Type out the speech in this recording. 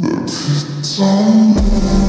The pizza.